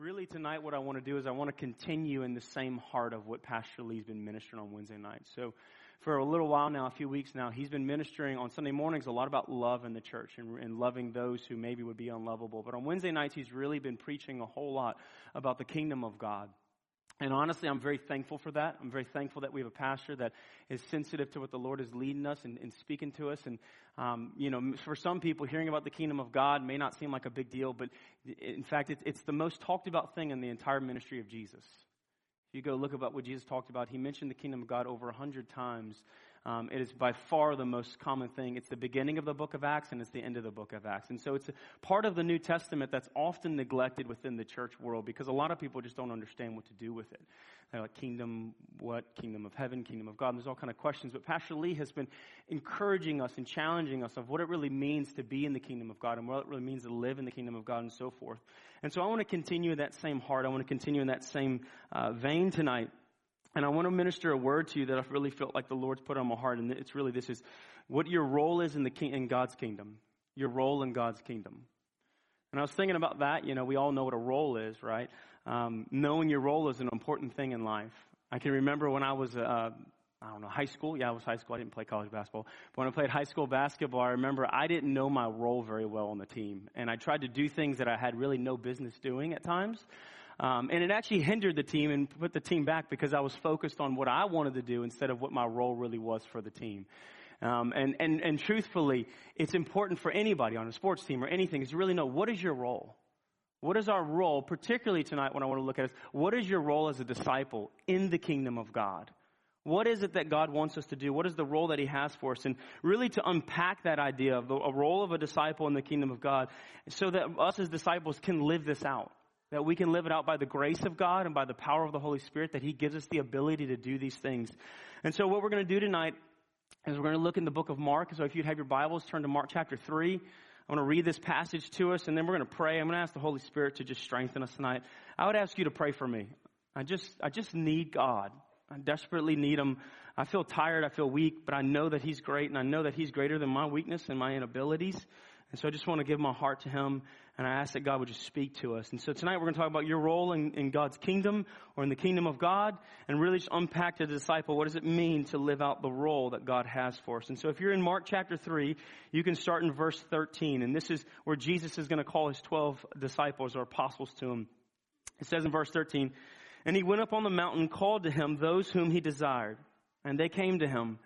really tonight what I want to do is I want to continue in the same heart of what Pastor Lee's been ministering on Wednesday night. So for a little while now, a few weeks now, he's been ministering on Sunday mornings a lot about love in the church and, and loving those who maybe would be unlovable. But on Wednesday nights, he's really been preaching a whole lot about the kingdom of God. And honestly, I'm very thankful for that. I'm very thankful that we have a pastor that is sensitive to what the Lord is leading us and, and speaking to us. And, um, you know, for some people, hearing about the kingdom of God may not seem like a big deal, but in fact, it's, it's the most talked about thing in the entire ministry of Jesus. If you go look about what Jesus talked about, he mentioned the kingdom of God over a hundred times um, it is by far the most common thing. It's the beginning of the book of Acts and it's the end of the book of Acts. And so it's part of the New Testament that's often neglected within the church world because a lot of people just don't understand what to do with it. They're like, kingdom, what? Kingdom of heaven, kingdom of God. And there's all kind of questions. But Pastor Lee has been encouraging us and challenging us of what it really means to be in the kingdom of God and what it really means to live in the kingdom of God and so forth. And so I want to continue in that same heart. I want to continue in that same uh, vein tonight. And I want to minister a word to you that I've really felt like the Lord's put on my heart. And it's really this is what your role is in the king, in God's kingdom. Your role in God's kingdom. And I was thinking about that. You know, we all know what a role is, right? Um, knowing your role is an important thing in life. I can remember when I was, uh, I don't know, high school. Yeah, I was high school. I didn't play college basketball. But when I played high school basketball, I remember I didn't know my role very well on the team. And I tried to do things that I had really no business doing at times. Um, and it actually hindered the team and put the team back because I was focused on what I wanted to do instead of what my role really was for the team. Um, and, and, and truthfully, it's important for anybody on a sports team or anything is to really know what is your role? What is our role, particularly tonight when I want to look at it, what is your role as a disciple in the kingdom of God? What is it that God wants us to do? What is the role that He has for us? And really to unpack that idea of the, a role of a disciple in the kingdom of God so that us as disciples can live this out that we can live it out by the grace of God and by the power of the Holy Spirit, that He gives us the ability to do these things. And so what we're going to do tonight is we're going to look in the book of Mark. So if you'd have your Bibles, turn to Mark chapter 3. I'm going to read this passage to us and then we're going to pray. I'm going to ask the Holy Spirit to just strengthen us tonight. I would ask you to pray for me. I just, I just need God. I desperately need Him. I feel tired. I feel weak, but I know that He's great and I know that He's greater than my weakness and my inabilities. And so I just want to give my heart to Him and I ask that God would just speak to us. And so tonight we're going to talk about your role in, in God's kingdom or in the kingdom of God and really just unpack to the disciple what does it mean to live out the role that God has for us. And so if you're in Mark chapter 3, you can start in verse 13. And this is where Jesus is going to call his 12 disciples or apostles to him. It says in verse 13, And he went up on the mountain called to him those whom he desired. And they came to him.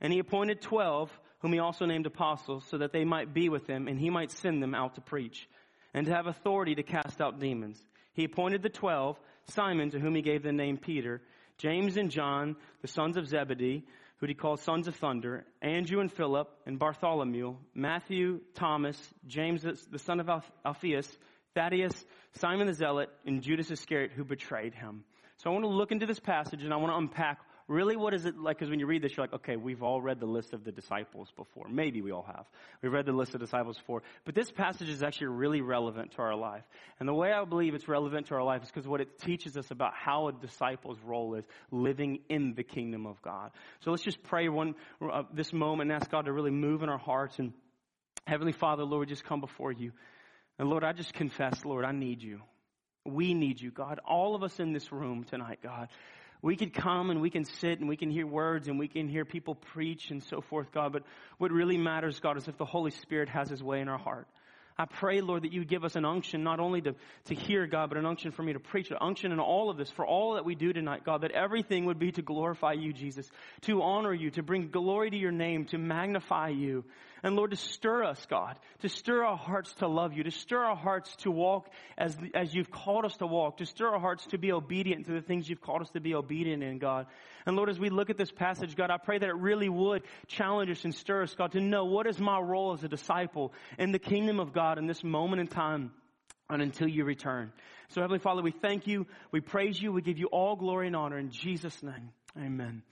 And he appointed 12 whom he also named apostles so that they might be with him and he might send them out to preach and to have authority to cast out demons. He appointed the twelve, Simon, to whom he gave the name Peter, James and John, the sons of Zebedee, who he called sons of thunder, Andrew and Philip, and Bartholomew, Matthew, Thomas, James, the son of Alphaeus, Thaddeus, Simon the Zealot, and Judas Iscariot, who betrayed him. So I want to look into this passage and I want to unpack really what is it like? Because when you read this, you're like, okay, we've all read the list of the disciples before. Maybe we all have. We've read the list of disciples before. But this passage is actually really relevant to our life. And the way I believe it's relevant to our life is because what it teaches us about how a disciple's role is living in the kingdom of God. So let's just pray one, uh, this moment and ask God to really move in our hearts. And Heavenly Father, Lord, just come before you. And Lord, I just confess, Lord, I need you. We need you, God. All of us in this room tonight, God. We could come and we can sit and we can hear words and we can hear people preach and so forth, God. But what really matters, God, is if the Holy Spirit has His way in our heart. I pray, Lord, that you give us an unction not only to, to hear, God, but an unction for me to preach, an unction in all of this, for all that we do tonight, God, that everything would be to glorify you, Jesus, to honor you, to bring glory to your name, to magnify you. And Lord, to stir us, God, to stir our hearts to love you, to stir our hearts to walk as, as you've called us to walk, to stir our hearts to be obedient to the things you've called us to be obedient in, God. And Lord, as we look at this passage, God, I pray that it really would challenge us and stir us, God, to know what is my role as a disciple in the kingdom of God in this moment in time and until you return. So Heavenly Father, we thank you, we praise you, we give you all glory and honor in Jesus' name. Amen.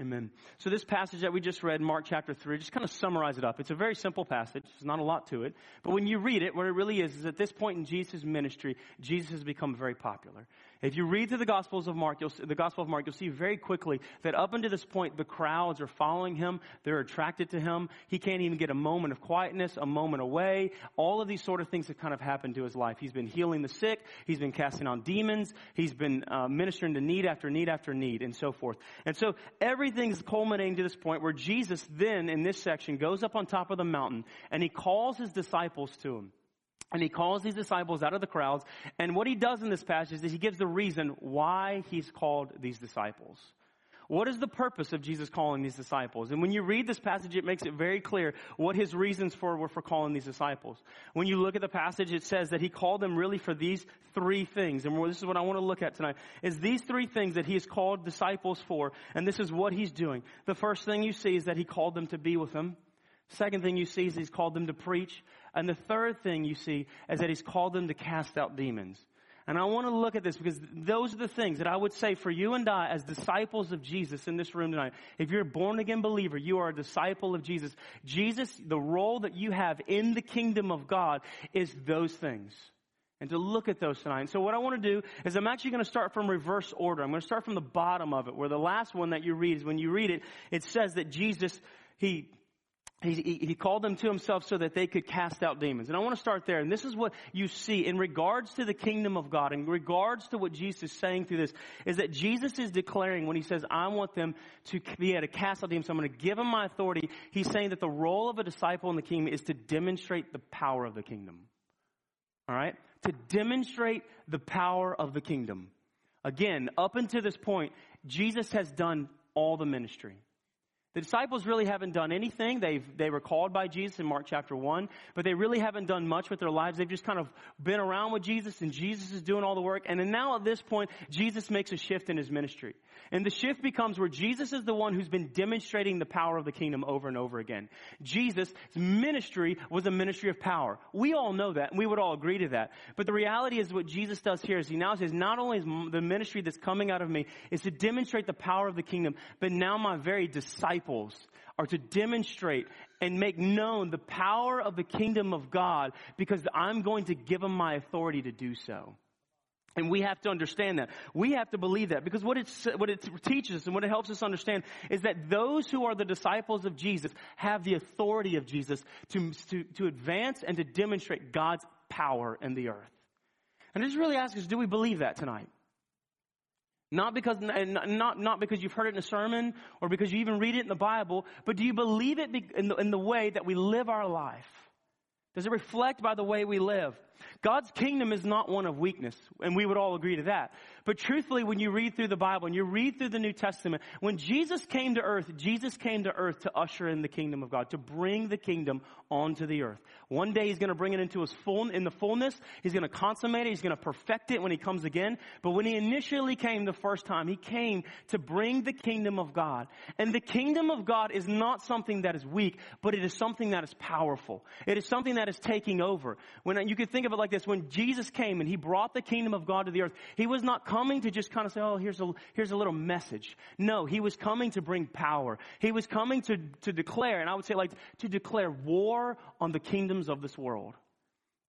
Amen. So this passage that we just read, Mark chapter 3, just kind of summarize it up. It's a very simple passage. There's not a lot to it. But when you read it, what it really is, is at this point in Jesus' ministry, Jesus has become very popular. If you read through the Gospels of Mark, the Gospel of Mark, you'll see very quickly that up until this point, the crowds are following him. They're attracted to him. He can't even get a moment of quietness, a moment away. All of these sort of things have kind of happened to his life. He's been healing the sick. He's been casting on demons. He's been uh, ministering to need after need after need and so forth. And so everything's culminating to this point where Jesus then in this section goes up on top of the mountain and he calls his disciples to him. And he calls these disciples out of the crowds. And what he does in this passage is he gives the reason why he's called these disciples. What is the purpose of Jesus calling these disciples? And when you read this passage, it makes it very clear what his reasons for were for calling these disciples. When you look at the passage, it says that he called them really for these three things. And this is what I want to look at tonight, is these three things that he has called disciples for. And this is what he's doing. The first thing you see is that he called them to be with him. Second thing you see is he's called them to preach. And the third thing you see is that he's called them to cast out demons. And I want to look at this because those are the things that I would say for you and I as disciples of Jesus in this room tonight. If you're a born again believer, you are a disciple of Jesus. Jesus, the role that you have in the kingdom of God is those things. And to look at those tonight. And so what I want to do is I'm actually going to start from reverse order. I'm going to start from the bottom of it, where the last one that you read is when you read it, it says that Jesus, he he, he, called them to himself so that they could cast out demons. And I want to start there. And this is what you see in regards to the kingdom of God, in regards to what Jesus is saying through this, is that Jesus is declaring when he says, I want them to be able to cast out demons, so I'm going to give them my authority. He's saying that the role of a disciple in the kingdom is to demonstrate the power of the kingdom. All right? To demonstrate the power of the kingdom. Again, up until this point, Jesus has done all the ministry. The disciples really haven't done anything. They've, they were called by Jesus in Mark chapter 1, but they really haven't done much with their lives. They've just kind of been around with Jesus and Jesus is doing all the work. And then now at this point, Jesus makes a shift in his ministry. And the shift becomes where Jesus is the one who's been demonstrating the power of the kingdom over and over again. Jesus' ministry was a ministry of power. We all know that, and we would all agree to that. But the reality is what Jesus does here is he now says, not only is the ministry that's coming out of me is to demonstrate the power of the kingdom, but now my very disciples are to demonstrate and make known the power of the kingdom of God because I'm going to give them my authority to do so. And we have to understand that. We have to believe that because what it, what it teaches us and what it helps us understand is that those who are the disciples of Jesus have the authority of Jesus to, to, to advance and to demonstrate God's power in the earth. And I just really ask us, do we believe that tonight? Not because, not, not because you've heard it in a sermon or because you even read it in the Bible, but do you believe it in the, in the way that we live our life? Does it reflect by the way we live? God's kingdom is not one of weakness, and we would all agree to that. But truthfully, when you read through the Bible and you read through the New Testament, when Jesus came to earth, Jesus came to earth to usher in the kingdom of God, to bring the kingdom onto the earth. One day he's going to bring it into his full, in the fullness. He's going to consummate it. He's going to perfect it when he comes again. But when he initially came the first time, he came to bring the kingdom of God. And the kingdom of God is not something that is weak, but it is something that is powerful. It is something that is taking over. When you could think of it like this, when Jesus came and he brought the kingdom of God to the earth, he was not coming to just kind of say, oh, here's a, here's a little message. No, he was coming to bring power. He was coming to, to declare, and I would say like, to declare war on the kingdoms of this world.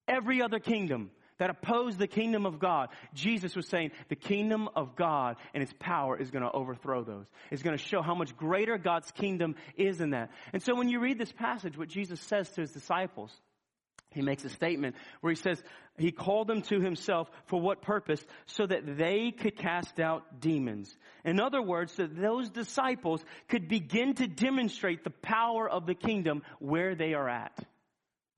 Every other kingdom that opposed the kingdom of God, Jesus was saying the kingdom of God and its power is going to overthrow those. It's going to show how much greater God's kingdom is in that. And so when you read this passage, what Jesus says to his disciples, he makes a statement where he says he called them to himself for what purpose? So that they could cast out demons. In other words, that those disciples could begin to demonstrate the power of the kingdom where they are at.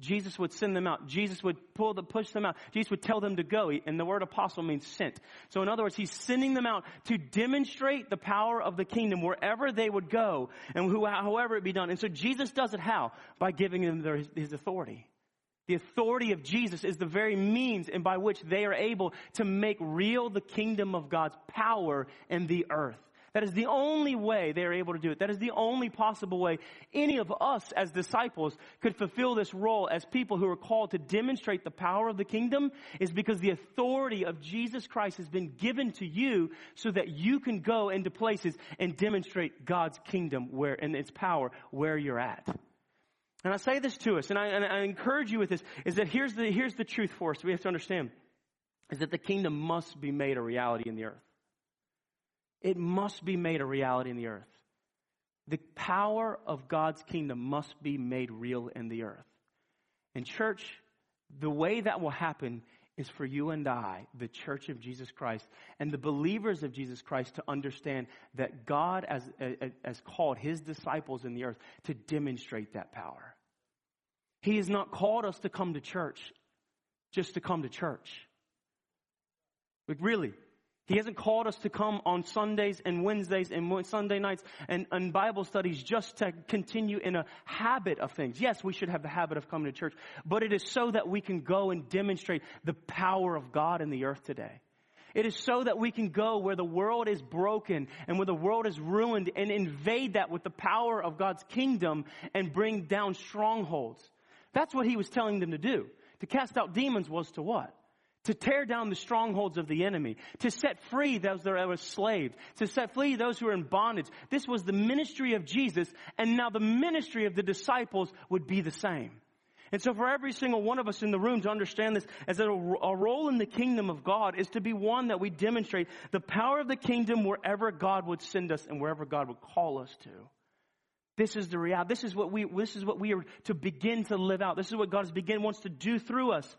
Jesus would send them out. Jesus would pull the, push them out. Jesus would tell them to go. And the word apostle means sent. So in other words, he's sending them out to demonstrate the power of the kingdom wherever they would go and who, however it be done. And so Jesus does it how? By giving them their, his authority. The authority of Jesus is the very means and by which they are able to make real the kingdom of God's power in the earth. That is the only way they are able to do it. That is the only possible way any of us as disciples could fulfill this role as people who are called to demonstrate the power of the kingdom is because the authority of Jesus Christ has been given to you so that you can go into places and demonstrate God's kingdom where, and its power where you're at. And I say this to us, and I, and I encourage you with this, is that here's the, here's the truth for us we have to understand, is that the kingdom must be made a reality in the earth. It must be made a reality in the earth. The power of God's kingdom must be made real in the earth. And church, the way that will happen is for you and I, the church of Jesus Christ, and the believers of Jesus Christ to understand that God has, uh, uh, has called his disciples in the earth to demonstrate that power. He has not called us to come to church just to come to church. Like, really, he hasn't called us to come on Sundays and Wednesdays and Sunday nights and, and, Bible studies just to continue in a habit of things. Yes, we should have the habit of coming to church, but it is so that we can go and demonstrate the power of God in the earth today. It is so that we can go where the world is broken and where the world is ruined and invade that with the power of God's kingdom and bring down strongholds. That's what he was telling them to do. To cast out demons was to what? To tear down the strongholds of the enemy, to set free those that were enslaved, to set free those who are in bondage. This was the ministry of Jesus, and now the ministry of the disciples would be the same. And so for every single one of us in the room to understand this as a, a role in the kingdom of God is to be one that we demonstrate the power of the kingdom wherever God would send us and wherever God would call us to. This is the reality. This is what we, this is what we are to begin to live out. This is what God has begin wants to do through us.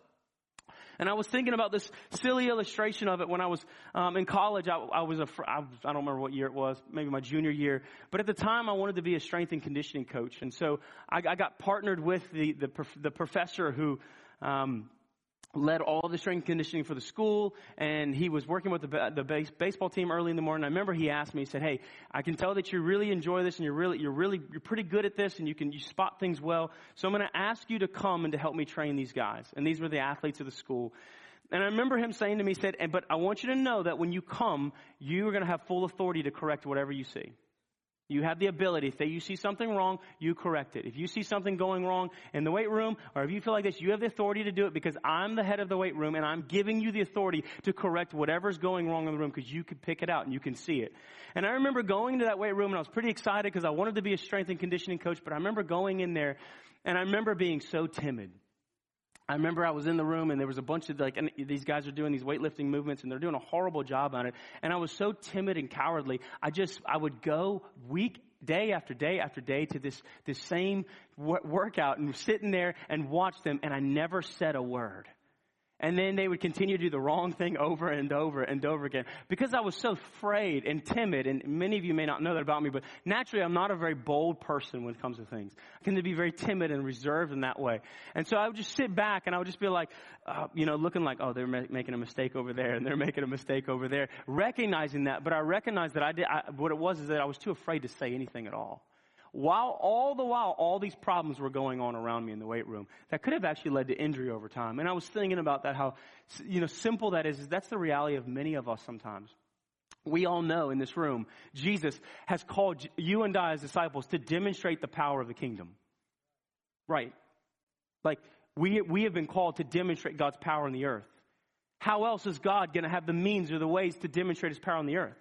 And I was thinking about this silly illustration of it when I was um, in college. I, I was a, I, I don't remember what year it was, maybe my junior year. But at the time, I wanted to be a strength and conditioning coach, and so I, I got partnered with the the, the professor who. Um, led all the strength conditioning for the school, and he was working with the, the base, baseball team early in the morning. I remember he asked me, he said, "Hey, I can tell that you really enjoy this, and you're really, you're really, you're pretty good at this, and you can you spot things well. So I'm going to ask you to come and to help me train these guys." And these were the athletes of the school. And I remember him saying to me, he said, "But I want you to know that when you come, you are going to have full authority to correct whatever you see." You have the ability. If you see something wrong, you correct it. If you see something going wrong in the weight room, or if you feel like this, you have the authority to do it because I'm the head of the weight room and I'm giving you the authority to correct whatever's going wrong in the room because you can pick it out and you can see it. And I remember going into that weight room and I was pretty excited because I wanted to be a strength and conditioning coach, but I remember going in there and I remember being so timid. I remember I was in the room and there was a bunch of like, these guys are doing these weightlifting movements and they're doing a horrible job on it. And I was so timid and cowardly. I just, I would go week, day after day after day to this, this same workout and sitting there and watch them and I never said a word. And then they would continue to do the wrong thing over and over and over again. Because I was so afraid and timid, and many of you may not know that about me, but naturally I'm not a very bold person when it comes to things. I tend to be very timid and reserved in that way. And so I would just sit back and I would just be like, uh, you know, looking like, oh, they're ma- making a mistake over there and they're making a mistake over there. Recognizing that, but I recognized that I did, I, what it was is that I was too afraid to say anything at all while all the while all these problems were going on around me in the weight room that could have actually led to injury over time. And i was thinking about that how you know simple that is that's the reality of many of us sometimes. We all know in this room jesus has called you and i as disciples to demonstrate the power of the kingdom. Right. Like we we have been called to demonstrate god's power in the earth. How else is god going to have the means or the ways to demonstrate his power on the earth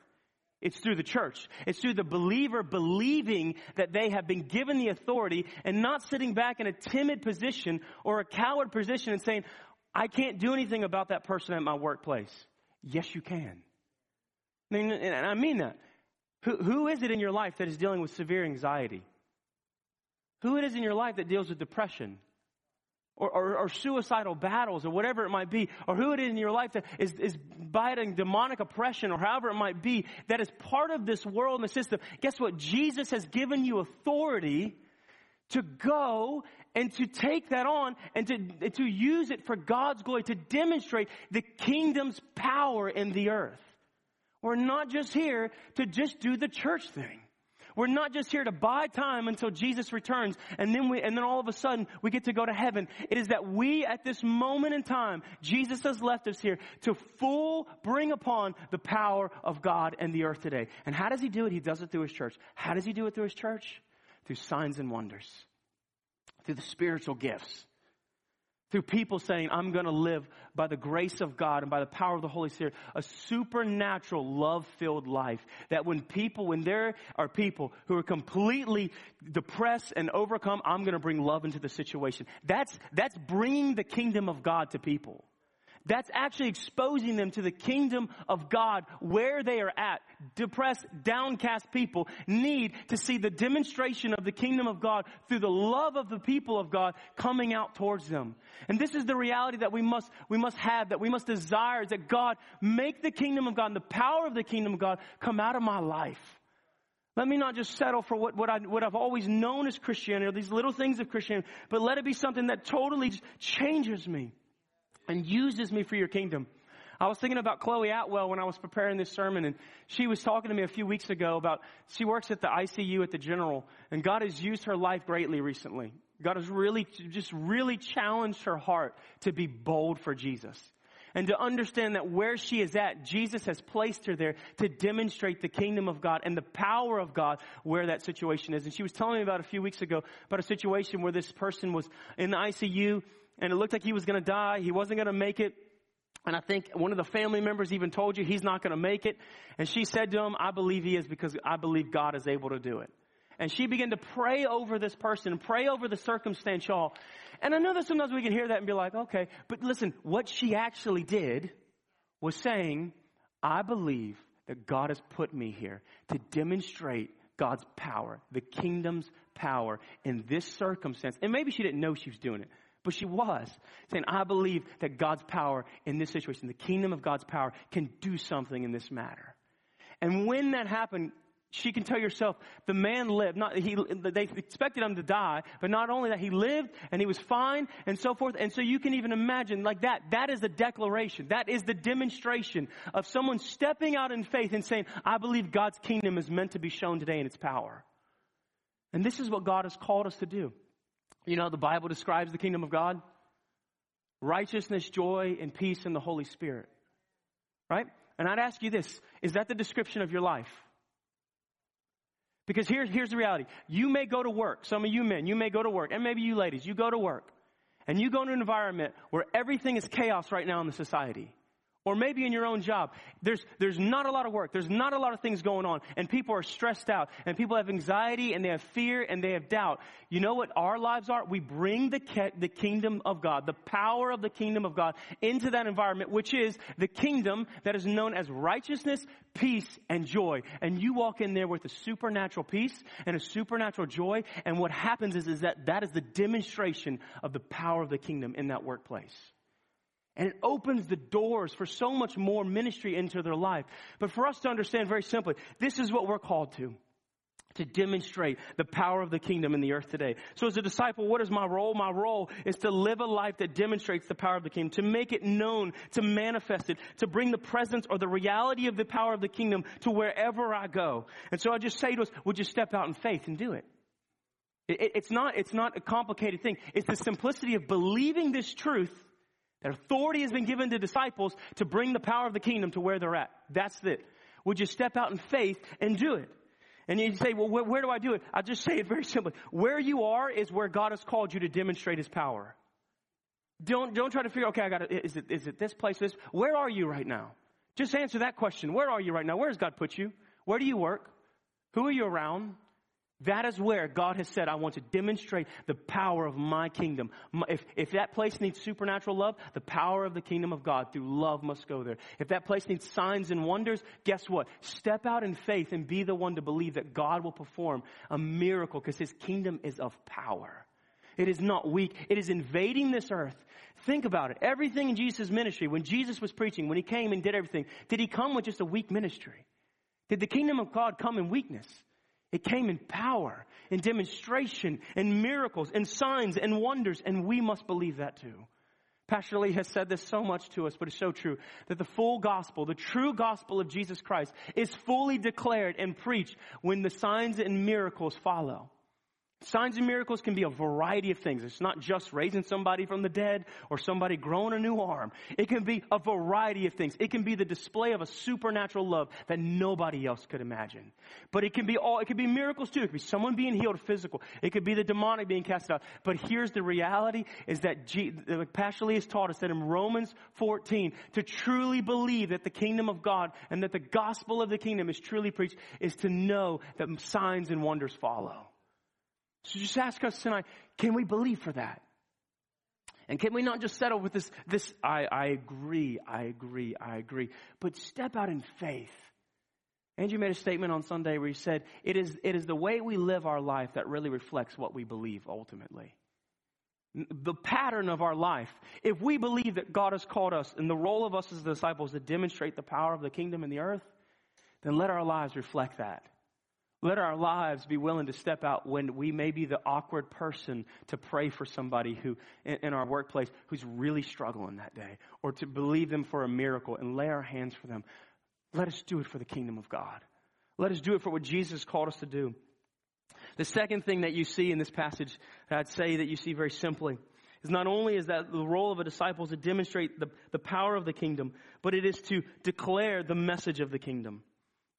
it's through the church. It's through the believer believing that they have been given the authority and not sitting back in a timid position or a coward position and saying, I can't do anything about that person at my workplace. Yes, you can. I mean, and I mean that. Who, who is it in your life that is dealing with severe anxiety? Who it is in your life that deals with depression? Or, or, or, suicidal battles or whatever it might be, or who it is in your life that is, is biting demonic oppression or however it might be, that is part of this world and the system. Guess what? Jesus has given you authority to go and to take that on and to, to use it for God's glory, to demonstrate the kingdom's power in the earth. We're not just here to just do the church thing. We're not just here to buy time until Jesus returns and then we, and then all of a sudden we get to go to heaven. It is that we at this moment in time, Jesus has left us here to full bring upon the power of God and the earth today. And how does he do it? He does it through his church. How does he do it through his church? Through signs and wonders. Through the spiritual gifts through people saying, I'm going to live by the grace of God and by the power of the Holy Spirit, a supernatural, love filled life. That when people, when there are people who are completely depressed and overcome, I'm going to bring love into the situation. That's, that's bringing the kingdom of God to people. That's actually exposing them to the kingdom of God where they are at. Depressed, downcast people need to see the demonstration of the kingdom of God through the love of the people of God coming out towards them. And this is the reality that we must, we must have, that we must desire is that God make the kingdom of God and the power of the kingdom of God come out of my life. Let me not just settle for what, what, I, what I've always known as Christianity, or these little things of Christianity, but let it be something that totally changes me and uses me for your kingdom. I was thinking about Chloe Atwell when I was preparing this sermon, and she was talking to me a few weeks ago about she works at the ICU at the General, and God has used her life greatly recently. God has really, just really challenged her heart to be bold for Jesus. And to understand that where she is at, Jesus has placed her there to demonstrate the kingdom of God and the power of God where that situation is. And she was telling me about a few weeks ago about a situation where this person was in the ICU and it looked like he was going to die. He wasn't going to make it. And I think one of the family members even told you he's not going to make it. And she said to him, I believe he is because I believe God is able to do it. And she began to pray over this person, pray over the circumstantial. And I know that sometimes we can hear that and be like, okay, but listen, what she actually did was saying, I believe that God has put me here to demonstrate God's power, the kingdom's power in this circumstance. And maybe she didn't know she was doing it. But she was saying, I believe that God's power in this situation, the kingdom of God's power, can do something in this matter. And when that happened, she can tell yourself, the man lived. Not, he, they expected him to die, but not only that, he lived and he was fine and so forth. And so you can even imagine like that. That is the declaration. That is the demonstration of someone stepping out in faith and saying, I believe God's kingdom is meant to be shown today in its power. And this is what God has called us to do. You know, the Bible describes the kingdom of God righteousness, joy, and peace in the Holy Spirit. Right? And I'd ask you this is that the description of your life? Because here's, here's the reality. You may go to work. Some of you men, you may go to work. And maybe you ladies, you go to work. And you go into an environment where everything is chaos right now in the society. Or maybe in your own job, there's, there's not a lot of work. There's not a lot of things going on. And people are stressed out. And people have anxiety and they have fear and they have doubt. You know what our lives are? We bring the, the kingdom of God, the power of the kingdom of God into that environment, which is the kingdom that is known as righteousness, peace, and joy. And you walk in there with a supernatural peace and a supernatural joy. And what happens is, is that that is the demonstration of the power of the kingdom in that workplace. And it opens the doors for so much more ministry into their life. But for us to understand very simply, this is what we're called to. To demonstrate the power of the kingdom in the earth today. So as a disciple, what is my role? My role is to live a life that demonstrates the power of the kingdom, to make it known, to manifest it, to bring the presence or the reality of the power of the kingdom to wherever I go. And so I just say to us, would you step out in faith and do it? It's not, it's not a complicated thing. It's the simplicity of believing this truth that authority has been given to disciples to bring the power of the kingdom to where they're at. That's it. Would you step out in faith and do it? And you say, well, where, where do I do it? I just say it very simply. Where you are is where God has called you to demonstrate His power. Don't, don't try to figure, okay, I got. Is it, is it this place, this? Where are you right now? Just answer that question. Where are you right now? Where has God put you? Where do you work? Who are you around? That is where God has said, I want to demonstrate the power of my kingdom. If, if that place needs supernatural love, the power of the kingdom of God through love must go there. If that place needs signs and wonders, guess what? Step out in faith and be the one to believe that God will perform a miracle because his kingdom is of power. It is not weak. It is invading this earth. Think about it. Everything in Jesus' ministry, when Jesus was preaching, when he came and did everything, did he come with just a weak ministry? Did the kingdom of God come in weakness? It came in power, in demonstration, in miracles, in signs and wonders, and we must believe that too. Pastor Lee has said this so much to us, but it's so true that the full gospel, the true gospel of Jesus Christ is fully declared and preached when the signs and miracles follow. Signs and miracles can be a variety of things. It's not just raising somebody from the dead or somebody growing a new arm. It can be a variety of things. It can be the display of a supernatural love that nobody else could imagine. But it can be all, it could be miracles too. It could be someone being healed physical. It could be the demonic being cast out. But here's the reality is that G, Pastor Lee has taught us that in Romans 14, to truly believe that the kingdom of God and that the gospel of the kingdom is truly preached is to know that signs and wonders follow. So just ask us tonight, can we believe for that? And can we not just settle with this, this, I, I agree, I agree, I agree, but step out in faith. Andrew made a statement on Sunday where he said, it is, it is the way we live our life that really reflects what we believe ultimately. The pattern of our life. If we believe that God has called us and the role of us as disciples to demonstrate the power of the kingdom in the earth, then let our lives reflect that. Let our lives be willing to step out when we may be the awkward person to pray for somebody who, in, our workplace, who's really struggling that day, or to believe them for a miracle and lay our hands for them. Let us do it for the kingdom of God. Let us do it for what Jesus called us to do. The second thing that you see in this passage, I'd say that you see very simply, is not only is that the role of a disciple is to demonstrate the, the power of the kingdom, but it is to declare the message of the kingdom.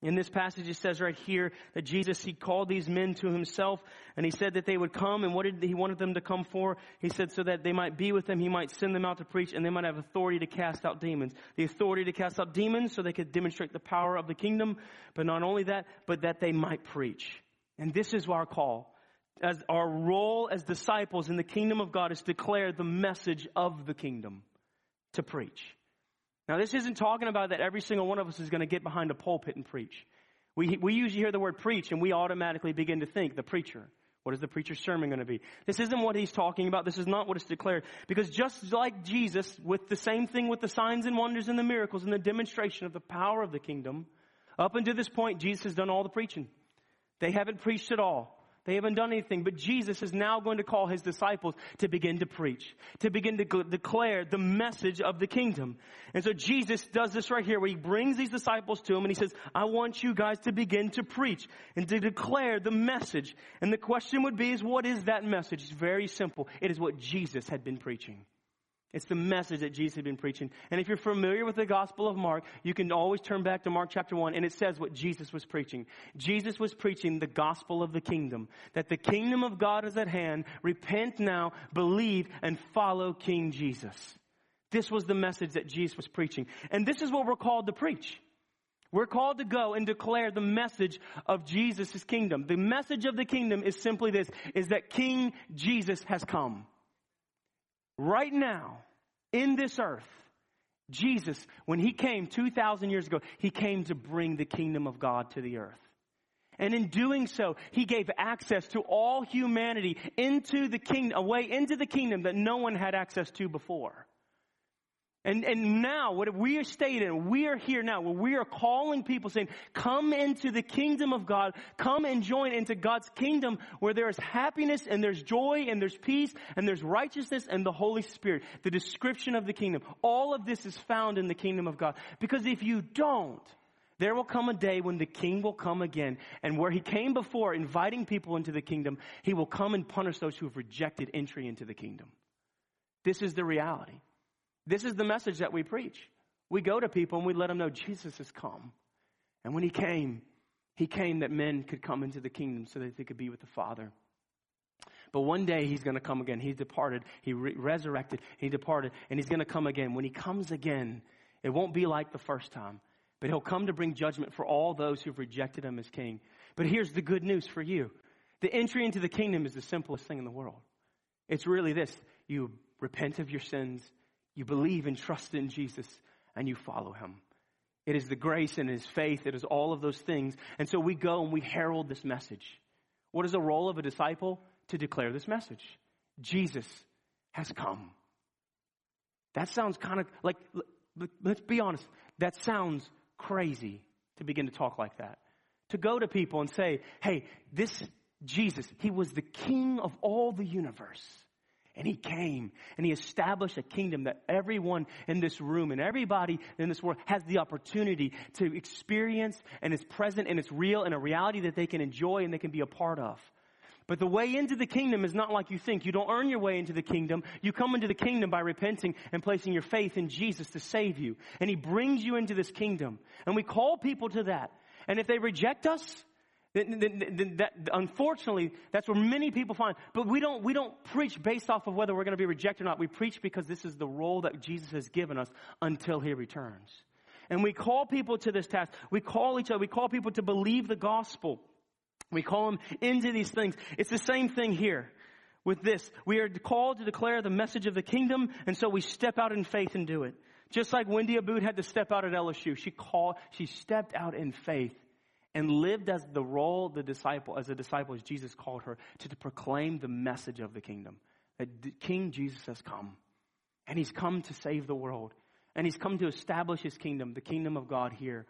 In this passage, it says right here that Jesus, he called these men to himself and he said that they would come and what did he wanted them to come for? He said so that they might be with him, he might send them out to preach and they might have authority to cast out demons. The authority to cast out demons so they could demonstrate the power of the kingdom, but not only that, but that they might preach. And this is our call. As our role as disciples in the kingdom of God is to declare the message of the kingdom, to preach. Now, this isn't talking about that every single one of us is going to get behind a pulpit and preach. We, we usually hear the word preach and we automatically begin to think the preacher. What is the preacher's sermon going to be? This isn't what he's talking about. This is not what is declared. Because just like Jesus, with the same thing with the signs and wonders and the miracles and the demonstration of the power of the kingdom, up until this point, Jesus has done all the preaching. They haven't preached at all. They haven't done anything, but Jesus is now going to call his disciples to begin to preach, to begin to declare the message of the kingdom. And so Jesus does this right here where he brings these disciples to him and he says, I want you guys to begin to preach and to declare the message. And the question would be is what is that message? It's very simple. It is what Jesus had been preaching. It's the message that Jesus had been preaching. And if you're familiar with the Gospel of Mark, you can always turn back to Mark chapter 1 and it says what Jesus was preaching. Jesus was preaching the gospel of the kingdom. That the kingdom of God is at hand. Repent now, believe, and follow King Jesus. This was the message that Jesus was preaching. And this is what we're called to preach. We're called to go and declare the message of Jesus' kingdom. The message of the kingdom is simply this, is that King Jesus has come right now in this earth, Jesus, when he came 2,000 years ago, he came to bring the kingdom of God to the earth. And in doing so, he gave access to all humanity into the kingdom, a way into the kingdom that no one had access to before. And, and now, what we are stating, we are here now, where we are calling people saying, come into the kingdom of God, come and join into God's kingdom where there is happiness and there's joy and there's peace and there's righteousness and the Holy Spirit. The description of the kingdom. All of this is found in the kingdom of God. Because if you don't, there will come a day when the king will come again, and where he came before inviting people into the kingdom, he will come and punish those who have rejected entry into the kingdom. This is the reality. This is the message that we preach. We go to people and we let them know Jesus has come. And when he came, he came that men could come into the kingdom so that they could be with the Father. But one day he's going to come again. He departed. He re- resurrected. He departed. And he's going to come again. When he comes again, it won't be like the first time. But he'll come to bring judgment for all those who've rejected him as king. But here's the good news for you. The entry into the kingdom is the simplest thing in the world. It's really this. You repent of your sins you believe and trust in Jesus and you follow him. It is the grace and his faith. It is all of those things. And so we go and we herald this message. What is the role of a disciple? To declare this message. Jesus has come. That sounds kind of like, let's be honest, that sounds crazy to begin to talk like that. To go to people and say, hey, this Jesus, he was the king of all the universe. And he came and he established a kingdom that everyone in this room and everybody in this world has the opportunity to experience and is present and it's real and a reality that they can enjoy and they can be a part of. But the way into the kingdom is not like you think. You don't earn your way into the kingdom. You come into the kingdom by repenting and placing your faith in Jesus to save you. And he brings you into this kingdom. And we call people to that. And if they reject us, then, that, unfortunately, that's where many people find. But we don't, we don't preach based off of whether we're going to be rejected or not. We preach because this is the role that Jesus has given us until he returns. And we call people to this task. We call each other, we call people to believe the gospel. We call them into these things. It's the same thing here with this. We are called to declare the message of the kingdom, and so we step out in faith and do it. Just like Wendy Aboud had to step out at LSU. She called, she stepped out in faith and lived as the role the disciple, as a disciple, as Jesus called her, to, to proclaim the message of the kingdom. That King Jesus has come. And he's come to save the world. And he's come to establish his kingdom, the kingdom of God here.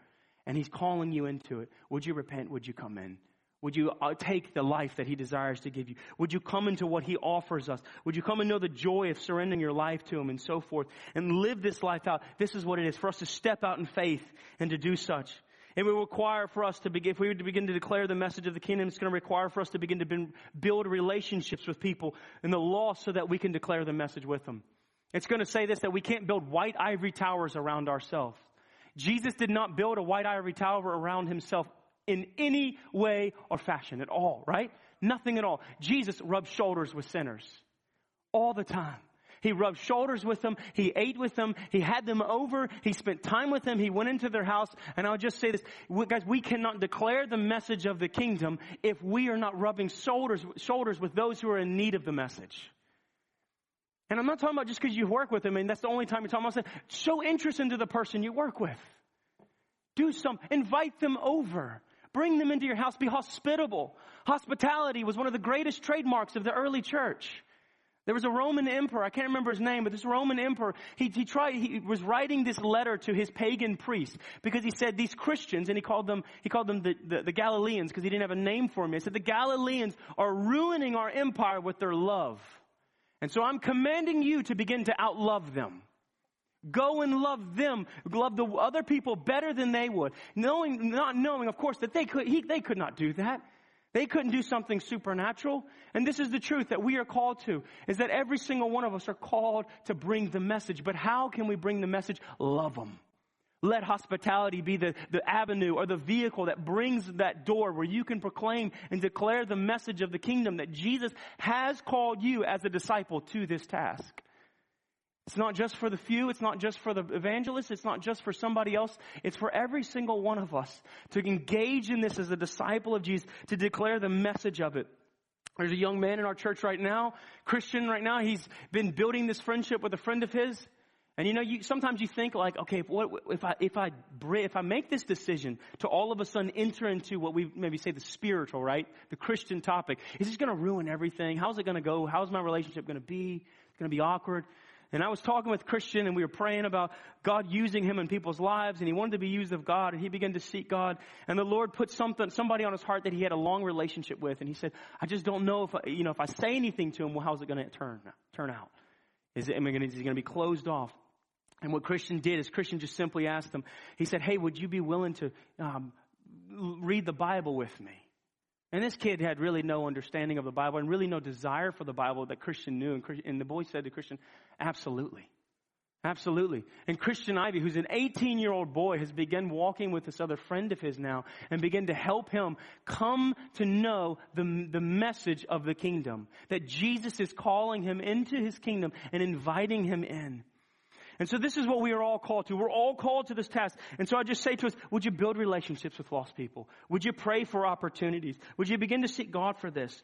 And he's calling you into it. Would you repent? Would you come in? Would you uh, take the life that He desires to give you? Would you come into what He offers us? Would you come and know the joy of surrendering your life to Him and so forth and live this life out? This is what it is for us to step out in faith and to do such. It will require for us to begin, if we were to begin to declare the message of the kingdom, it's going to require for us to begin to build relationships with people in the lost so that we can declare the message with them. It's going to say this, that we can't build white ivory towers around ourselves. Jesus did not build a white ivory tower around himself in any way or fashion at all, right? Nothing at all. Jesus rubbed shoulders with sinners all the time. He rubbed shoulders with them. He ate with them. He had them over. He spent time with them. He went into their house. And I'll just say this, guys, we cannot declare the message of the kingdom if we are not rubbing shoulders, shoulders with those who are in need of the message. And I'm not talking about just because you work with them and that's the only time you're talking about. It. Show interest into the person you work with. Do some, invite them over. Bring them into your house. Be hospitable. Hospitality was one of the greatest trademarks of the early church. There was a Roman emperor, I can't remember his name, but this Roman emperor, he, he tried, he was writing this letter to his pagan priests because he said these Christians, and he called them, he called them the, the, the Galileans because he didn't have a name for them. He said the Galileans are ruining our empire with their love. And so I'm commanding you to begin to outlove them. Go and love them, love the other people better than they would. Knowing, not knowing, of course, that they could, he, they could not do that. They couldn't do something supernatural. And this is the truth that we are called to, is that every single one of us are called to bring the message. But how can we bring the message? Love them. Let hospitality be the, the avenue or the vehicle that brings that door where you can proclaim and declare the message of the kingdom that Jesus has called you as a disciple to this task. It's not just for the few. It's not just for the evangelists. It's not just for somebody else. It's for every single one of us to engage in this as a disciple of Jesus, to declare the message of it. There's a young man in our church right now, Christian right now. He's been building this friendship with a friend of his. And you know, you, sometimes you think like, okay, if, what, if I, if I, if I make this decision to all of a sudden enter into what we maybe say the spiritual, right? The Christian topic, is this going to ruin everything? How's it going to go? How's my relationship going to be? It's going to be awkward. And I was talking with Christian and we were praying about God using him in people's lives and he wanted to be used of God and he began to seek God and the Lord put something, somebody on his heart that he had a long relationship with and he said, I just don't know if, I, you know, if I say anything to him, well, how's it going to turn, turn out? Is it, am I going to, is he going to be closed off? And what Christian did is Christian just simply asked him, he said, hey, would you be willing to um, read the Bible with me? And this kid had really no understanding of the Bible and really no desire for the Bible that Christian knew. And, the boy said to Christian, absolutely. Absolutely. And Christian Ivy, who's an 18 year old boy, has begun walking with this other friend of his now and begin to help him come to know the, the message of the kingdom. That Jesus is calling him into his kingdom and inviting him in. And so this is what we are all called to. We're all called to this task. And so I just say to us, would you build relationships with lost people? Would you pray for opportunities? Would you begin to seek God for this?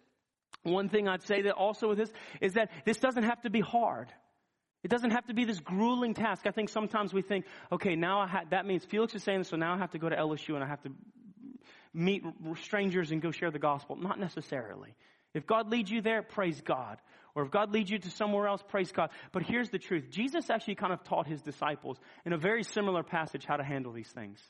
One thing I'd say that also with this is that this doesn't have to be hard. It doesn't have to be this grueling task. I think sometimes we think, okay, now ha- that means Felix is saying this, so now I have to go to LSU and I have to meet strangers and go share the gospel. Not necessarily. If God leads you there, praise God. Or if God leads you to somewhere else, praise God. But here's the truth. Jesus actually kind of taught his disciples in a very similar passage how to handle these things.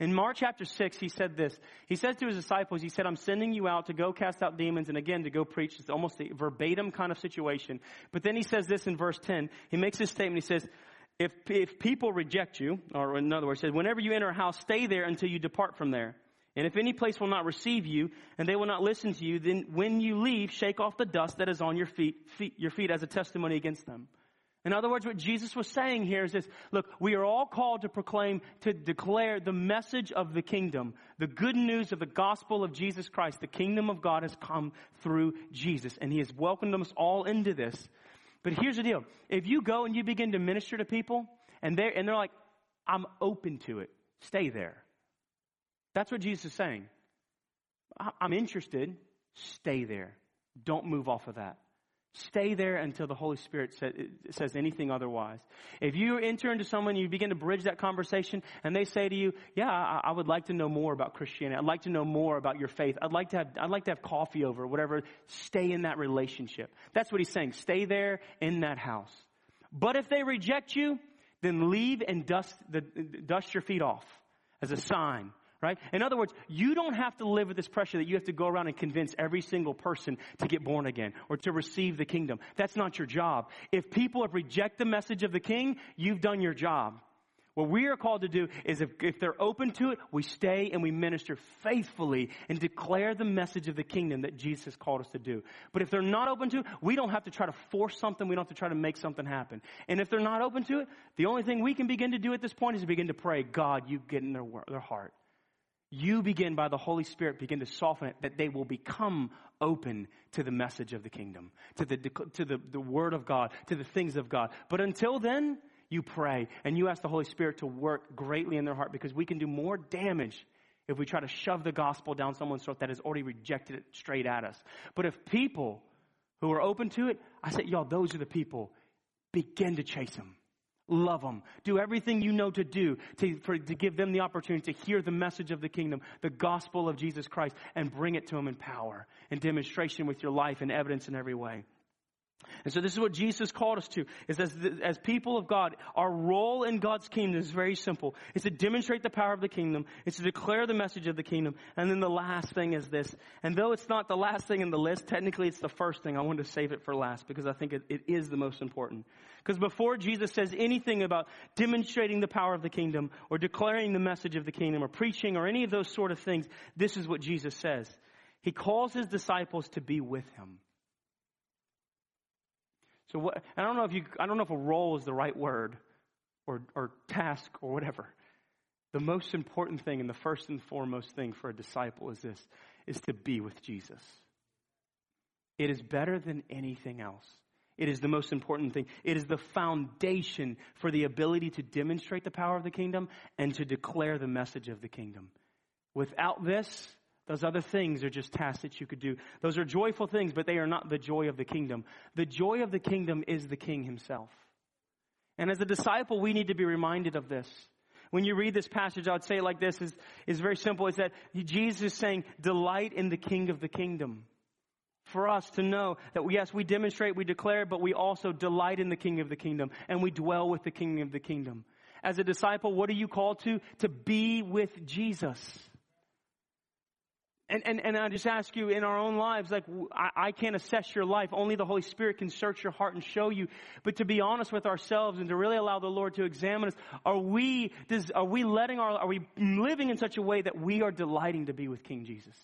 In Mark chapter 6, he said this. He says to his disciples, he said, I'm sending you out to go cast out demons and again to go preach. It's almost a verbatim kind of situation. But then he says this in verse 10. He makes this statement. He says, if, if people reject you, or in other words, says, whenever you enter a house, stay there until you depart from there. And if any place will not receive you, and they will not listen to you, then when you leave, shake off the dust that is on your feet, feet your feet as a testimony against them. In other words, what Jesus was saying here is this, look, we are all called to proclaim, to declare the message of the kingdom, the good news of the gospel of Jesus Christ. The kingdom of God has come through Jesus, and He has welcomed us all into this. But here's the deal. If you go and you begin to minister to people, and they're, and they're like, I'm open to it, stay there. That's what Jesus is saying. I'm interested. Stay there. Don't move off of that. Stay there until the Holy Spirit says anything otherwise. If you enter into someone, you begin to bridge that conversation, and they say to you, "Yeah, I, would like to know more about Christianity. I'd like to know more about your faith. I'd like to have, I'd like to have coffee over, whatever." Stay in that relationship. That's what he's saying. Stay there in that house. But if they reject you, then leave and dust the, dust your feet off as a sign right? In other words, you don't have to live with this pressure that you have to go around and convince every single person to get born again or to receive the kingdom. That's not your job. If people have rejected the message of the king, you've done your job. What we are called to do is if, if they're open to it, we stay and we minister faithfully and declare the message of the kingdom that Jesus called us to do. But if they're not open to it, we don't have to try to force something. We don't have to try to make something happen. And if they're not open to it, the only thing we can begin to do at this point is begin to pray, God, you get in their, their heart you begin by the Holy Spirit begin to soften it that they will become open to the message of the kingdom, to the, to the, the word of God, to the things of God. But until then, you pray and you ask the Holy Spirit to work greatly in their heart because we can do more damage if we try to shove the gospel down someone's throat that has already rejected it straight at us. But if people who are open to it, I say, y'all, those are the people. Begin to chase them. Love them. Do everything you know to do to, for, to give them the opportunity to hear the message of the kingdom, the gospel of Jesus Christ, and bring it to them in power and demonstration with your life and evidence in every way. And so this is what Jesus called us to, is as, as people of God, our role in God's kingdom is very simple. It's to demonstrate the power of the kingdom. It's to declare the message of the kingdom. And then the last thing is this. And though it's not the last thing in the list, technically it's the first thing. I wanted to save it for last because I think it, it is the most important. Because before Jesus says anything about demonstrating the power of the kingdom or declaring the message of the kingdom or preaching or any of those sort of things, this is what Jesus says. He calls his disciples to be with him. So what, I don't know if you, I don't know if a role is the right word or, or task or whatever. The most important thing and the first and foremost thing for a disciple is this, is to be with Jesus. It is better than anything else. It is the most important thing. It is the foundation for the ability to demonstrate the power of the kingdom and to declare the message of the kingdom. Without this, those other things are just tasks that you could do. Those are joyful things, but they are not the joy of the kingdom. The joy of the kingdom is the king himself. And as a disciple, we need to be reminded of this. When you read this passage, I would say it like this is, is very simple. It's that Jesus is saying, delight in the king of the kingdom. For us to know that yes, we demonstrate, we declare, but we also delight in the king of the kingdom and we dwell with the king of the kingdom. As a disciple, what are you called to? To be with Jesus. And, and, and I just ask you in our own lives, like, I, I can't assess your life. Only the Holy Spirit can search your heart and show you. But to be honest with ourselves and to really allow the Lord to examine us, are we, does, are we letting our, are we living in such a way that we are delighting to be with King Jesus?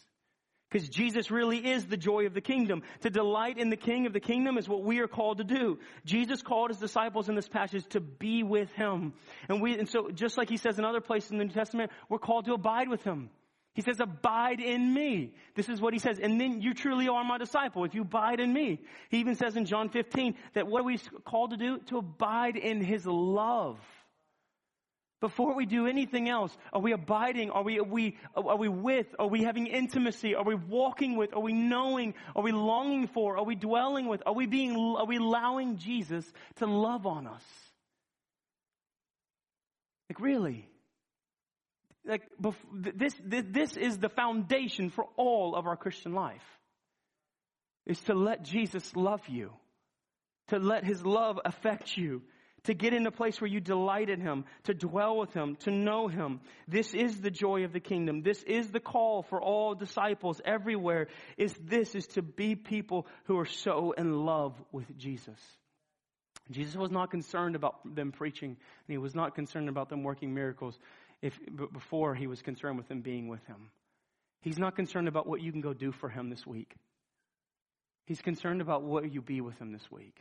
Because Jesus really is the joy of the kingdom. To delight in the King of the kingdom is what we are called to do. Jesus called his disciples in this passage to be with him. And we, and so just like he says in other places in the New Testament, we're called to abide with him. He says, abide in me. This is what he says. And then you truly are my disciple if you abide in me. He even says in John 15 that what are we called to do? To abide in his love. Before we do anything else, are we abiding? Are we, are we, are we with? Are we having intimacy? Are we walking with? Are we knowing? Are we longing for? Are we dwelling with? Are we being, are we allowing Jesus to love on us? Like really? Like this, this, this is the foundation for all of our Christian life. Is to let Jesus love you. To let his love affect you. to get in a place where you delight in Him, to dwell with Him, to know Him. This is the joy of the kingdom. This is the call for all disciples everywhere is this is to be people who are so in love with Jesus. Jesus was not concerned about them preaching, and he was not concerned about them working miracles if, before he was concerned with them being with him. He's not concerned about what you can go do for him this week. He's concerned about what you be with him this week.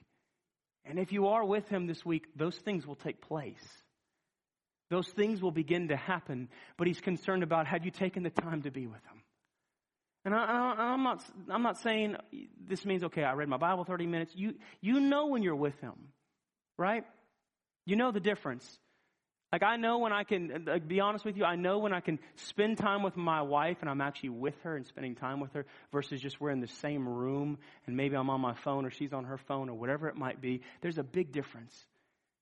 And if you are with him this week, those things will take place. Those things will begin to happen, but he's concerned about have you taken the time to be with him? And I, am not, I'm not saying this means, okay, I read my Bible 30 minutes. You, you know when you're with him, right? You know the difference. Like I know when I can, like, be honest with you, I know when I can spend time with my wife and I'm actually with her and spending time with her versus just we're in the same room and maybe I'm on my phone or she's on her phone or whatever it might be. There's a big difference.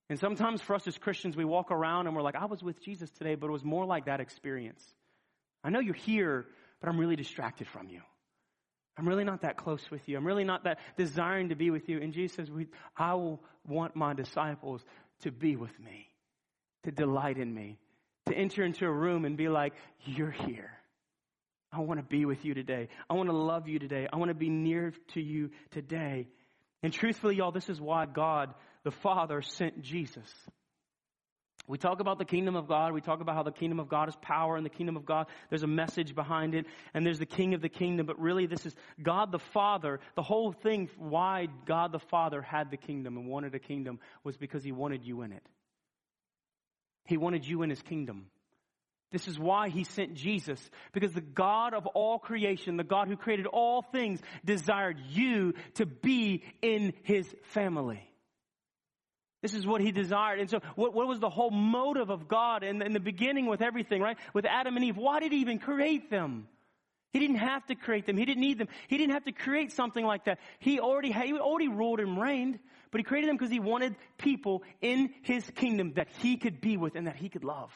And sometimes for us as Christians, we walk around and we're like, I was with Jesus today, but it was more like that experience. I know you're here, but I'm really distracted from you. I'm really not that close with you. I'm really not that desiring to be with you. And Jesus says, I will want my disciples to be with me to delight in me, to enter into a room and be like, You're here. I want to be with you today. I want to love you today. I want to be near to you today. And truthfully, y'all, this is why God, the Father, sent Jesus. We talk about the kingdom of God. We talk about how the kingdom of God is power and the kingdom of God, there's a message behind it and there's the king of the kingdom. But really, this is God the Father. The whole thing, why God the Father had the kingdom and wanted a kingdom was because he wanted you in it. He wanted you in his kingdom. This is why he sent Jesus. Because the God of all creation, the God who created all things, desired you to be in his family. This is what he desired. And so, what, what was the whole motive of God in, in the beginning with everything, right? With Adam and Eve? Why did he even create them? He didn't have to create them. He didn't need them. He didn't have to create something like that. He already, he already ruled and reigned. But he created them because he wanted people in his kingdom that he could be with and that he could love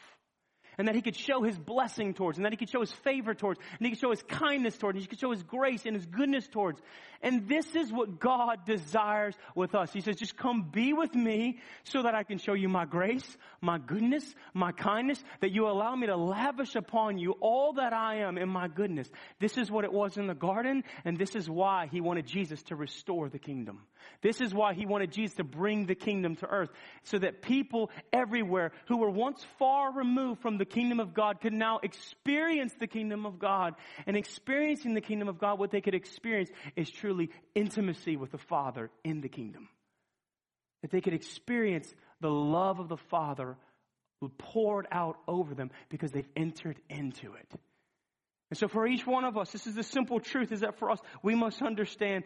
and that he could show his blessing towards, and that he could show his favor towards, and he could show his kindness towards, and he could show his grace and his goodness towards. And this is what God desires with us. He says, just come be with me so that I can show you my grace, my goodness, my kindness, that you allow me to lavish upon you all that I am in my goodness. This is what it was in the garden, and this is why he wanted Jesus to restore the kingdom. This is why he wanted Jesus to bring the kingdom to earth, so that people everywhere who were once far removed from the the kingdom of God could now experience the kingdom of God. And experiencing the kingdom of God, what they could experience is truly intimacy with the Father in the kingdom. That they could experience the love of the Father poured out over them because they've entered into it. And so for each one of us, this is the simple truth is that for us, we must understand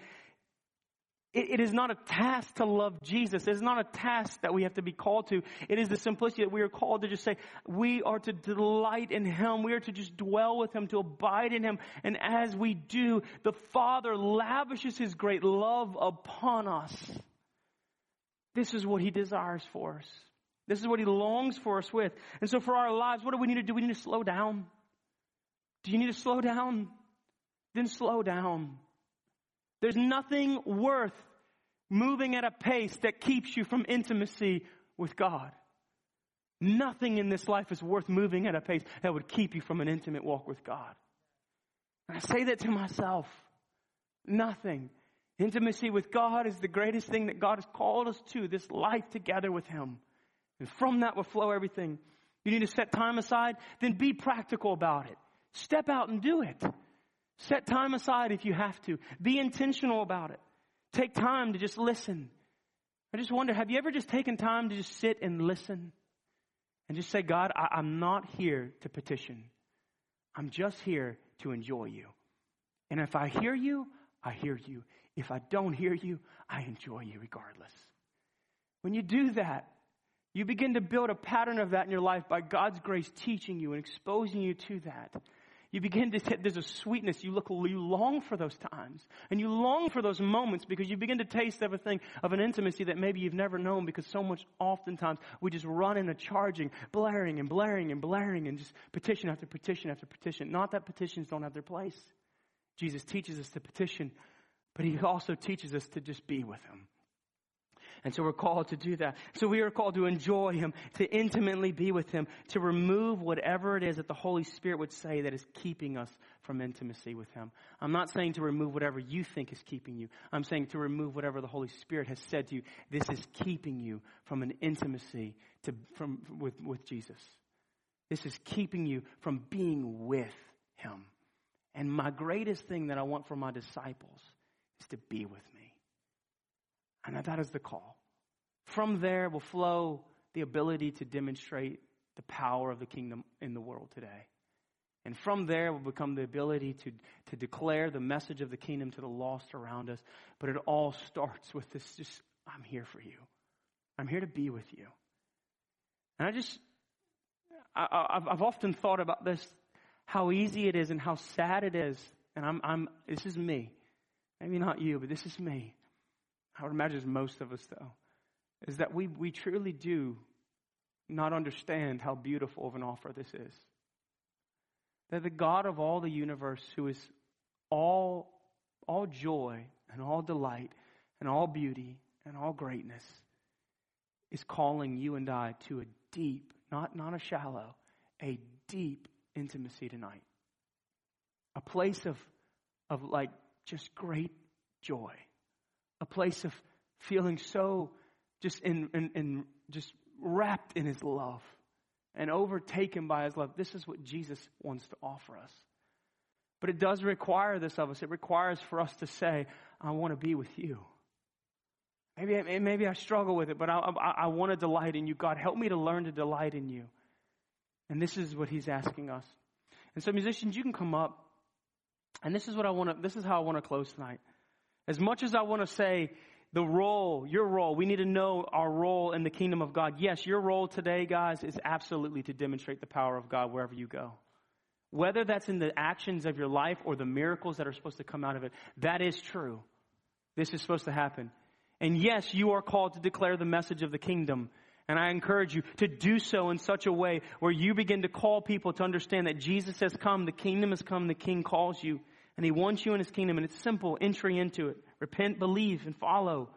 it, it is not a task to love Jesus. It is not a task that we have to be called to. It is the simplicity that we are called to just say, we are to delight in Him. We are to just dwell with Him, to abide in Him. And as we do, the Father lavishes His great love upon us. This is what He desires for us. This is what He longs for us with. And so for our lives, what do we need to do? We need to slow down. Do you need to slow down? Then slow down. There's nothing worth moving at a pace that keeps you from intimacy with God. Nothing in this life is worth moving at a pace that would keep you from an intimate walk with God. And I say that to myself. Nothing. Intimacy with God is the greatest thing that God has called us to, this life together with Him. And from that will flow everything. You need to set time aside, then be practical about it. Step out and do it. Set time aside if you have to. Be intentional about it. Take time to just listen. I just wonder, have you ever just taken time to just sit and listen? And just say, God, I, I'm not here to petition. I'm just here to enjoy you. And if I hear you, I hear you. If I don't hear you, I enjoy you regardless. When you do that, you begin to build a pattern of that in your life by God's grace teaching you and exposing you to that. You begin to, there's a sweetness. You look, you long for those times. And you long for those moments because you begin to taste everything of an intimacy that maybe you've never known because so much oftentimes we just run into charging, blaring and blaring and blaring and just petition after petition after petition. Not that petitions don't have their place. Jesus teaches us to petition, but he also teaches us to just be with him. And so we're called to do that. So we are called to enjoy Him, to intimately be with Him, to remove whatever it is that the Holy Spirit would say that is keeping us from intimacy with Him. I'm not saying to remove whatever you think is keeping you. I'm saying to remove whatever the Holy Spirit has said to you. This is keeping you from an intimacy to, from, with, with Jesus. This is keeping you from being with Him. And my greatest thing that I want for my disciples is to be with me. And that is the call. From there will flow the ability to demonstrate the power of the kingdom in the world today. And from there will become the ability to, to declare the message of the kingdom to the lost around us. But it all starts with this just, I'm here for you. I'm here to be with you. And I just, I, have often thought about this, how easy it is and how sad it is. And I'm, I'm, this is me. Maybe not you, but this is me. I would imagine most of us, though, is that we, we truly do not understand how beautiful of an offer this is. That the God of all the universe, who is all, all joy and all delight and all beauty and all greatness, is calling you and I to a deep, not, not a shallow, a deep intimacy tonight. A place of, of like just great joy a place of feeling so just in, in, in just wrapped in his love and overtaken by his love. This is what Jesus wants to offer us. But it does require this of us. It requires for us to say, I want to be with you. Maybe, maybe I struggle with it, but I, I, I want to delight in you. God, help me to learn to delight in you. And this is what he's asking us. And so, musicians, you can come up. And this is what I want to, this is how I want to close tonight. As much as I want to say the role, your role, we need to know our role in the kingdom of God. Yes, your role today, guys, is absolutely to demonstrate the power of God wherever you go. Whether that's in the actions of your life or the miracles that are supposed to come out of it, that is true. This is supposed to happen. And yes, you are called to declare the message of the kingdom. And I encourage you to do so in such a way where you begin to call people to understand that Jesus has come, the kingdom has come, the king calls you and he wants you in his kingdom, and it's simple entry into it. Repent, believe, and follow.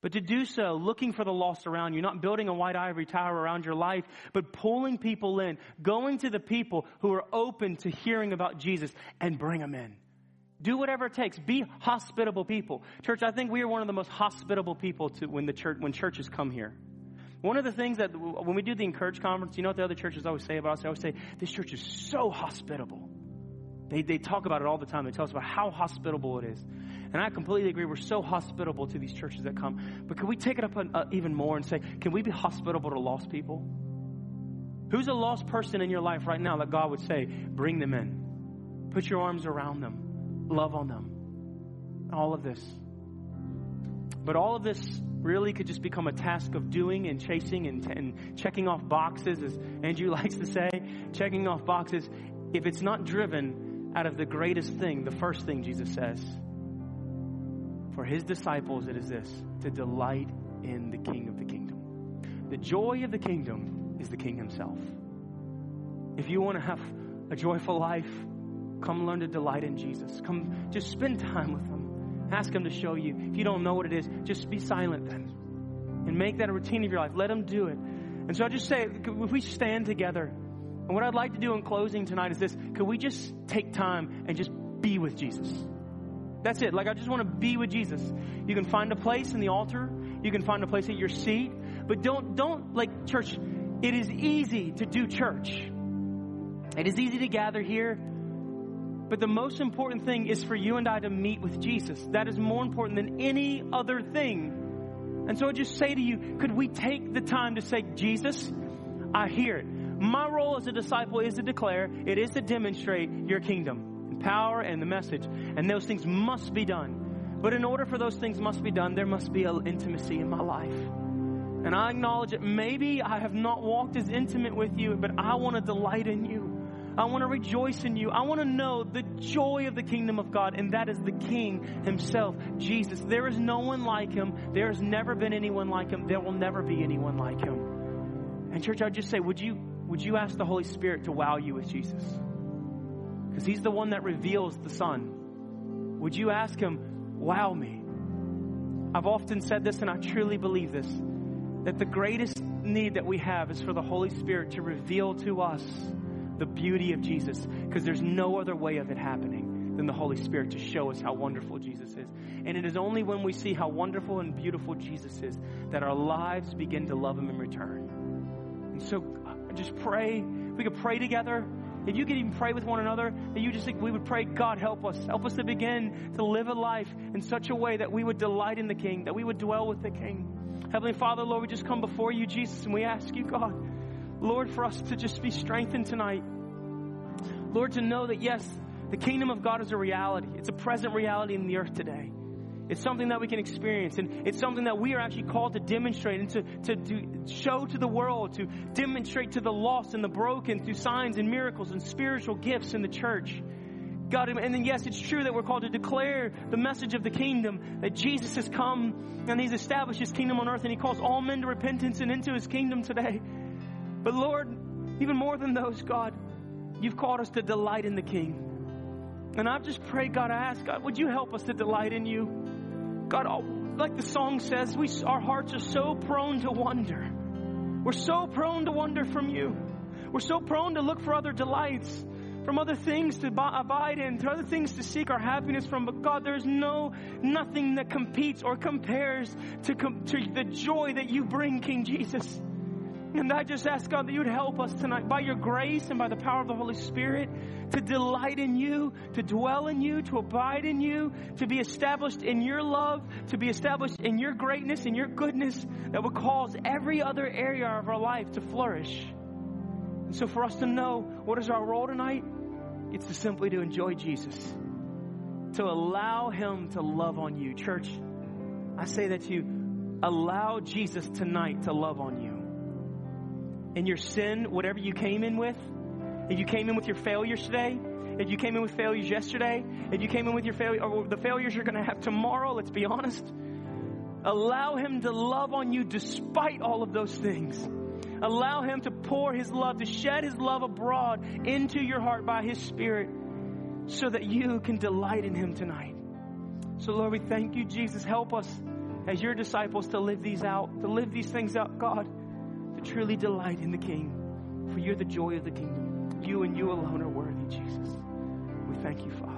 But to do so, looking for the lost around you, not building a white ivory tower around your life, but pulling people in, going to the people who are open to hearing about Jesus and bring them in. Do whatever it takes. Be hospitable people. Church, I think we are one of the most hospitable people to when the church, when churches come here. One of the things that when we do the Encourage conference, you know what the other churches always say about us? They always say, this church is so hospitable. They, they talk about it all the time. They tell us about how hospitable it is. And I completely agree. We're so hospitable to these churches that come. But can we take it up an, uh, even more and say, can we be hospitable to lost people? Who's a lost person in your life right now that God would say, bring them in? Put your arms around them. Love on them. All of this. But all of this really could just become a task of doing and chasing and, and checking off boxes, as Andrew likes to say, checking off boxes. If it's not driven out of the greatest thing, the first thing Jesus says. For his disciples, it is this to delight in the King of the kingdom. The joy of the kingdom is the King himself. If you want to have a joyful life, come learn to delight in Jesus. Come just spend time with him. Ask him to show you. If you don't know what it is, just be silent then. And make that a routine of your life. Let him do it. And so I just say, if we stand together, and what I'd like to do in closing tonight is this could we just take time and just be with Jesus? That's it. Like, I just want to be with Jesus. You can find a place in the altar, you can find a place at your seat, but don't, don't, like, church, it is easy to do church. It is easy to gather here, but the most important thing is for you and I to meet with Jesus. That is more important than any other thing. And so I just say to you, could we take the time to say, Jesus, I hear it. My role as a disciple is to declare, it is to demonstrate your kingdom and power and the message. And those things must be done. But in order for those things must be done, there must be an intimacy in my life. And I acknowledge that maybe I have not walked as intimate with you, but I want to delight in you. I want to rejoice in you. I want to know the joy of the kingdom of God, and that is the King Himself, Jesus. There is no one like Him. There has never been anyone like Him. There will never be anyone like Him. And, church, I just say, would you would you ask the Holy Spirit to wow you with Jesus? Because He's the one that reveals the Son. Would you ask Him, wow me? I've often said this and I truly believe this that the greatest need that we have is for the Holy Spirit to reveal to us the beauty of Jesus because there's no other way of it happening than the Holy Spirit to show us how wonderful Jesus is. And it is only when we see how wonderful and beautiful Jesus is that our lives begin to love Him in return. And so uh, just pray. We could pray together. If you could even pray with one another, that you just think we would pray, God, help us. Help us to begin to live a life in such a way that we would delight in the King, that we would dwell with the King. Heavenly Father, Lord, we just come before you, Jesus, and we ask you, God, Lord, for us to just be strengthened tonight. Lord, to know that yes, the kingdom of God is a reality. It's a present reality in the earth today. It's something that we can experience, and it's something that we are actually called to demonstrate and to, to, to show to the world, to demonstrate to the lost and the broken through signs and miracles and spiritual gifts in the church. God, and then yes, it's true that we're called to declare the message of the kingdom, that Jesus has come and He's established His kingdom on earth and He calls all men to repentance and into His kingdom today. But Lord, even more than those, God, you've called us to delight in the King. And I've just prayed, God, I ask, God, would you help us to delight in you? God, like the song says, we, our hearts are so prone to wonder. We're so prone to wonder from you. We're so prone to look for other delights, from other things to abide in, to other things to seek our happiness from. But God, there's no, nothing that competes or compares to, to the joy that you bring, King Jesus. And I just ask God that you would help us tonight by your grace and by the power of the Holy Spirit to delight in you, to dwell in you, to abide in you, to be established in your love, to be established in your greatness and your goodness that would cause every other area of our life to flourish. And so for us to know what is our role tonight, it's to simply to enjoy Jesus, to allow him to love on you. Church, I say that you, allow Jesus tonight to love on you. In your sin, whatever you came in with, if you came in with your failures today, if you came in with failures yesterday, if you came in with your failure or the failures you're going to have tomorrow, let's be honest. Allow him to love on you despite all of those things. Allow him to pour his love, to shed his love abroad into your heart by his spirit so that you can delight in him tonight. So Lord, we thank you, Jesus. Help us as your disciples to live these out, to live these things out, God, truly delight in the King. For you're the joy of the kingdom. You and you alone are worthy, Jesus. We thank you, Father.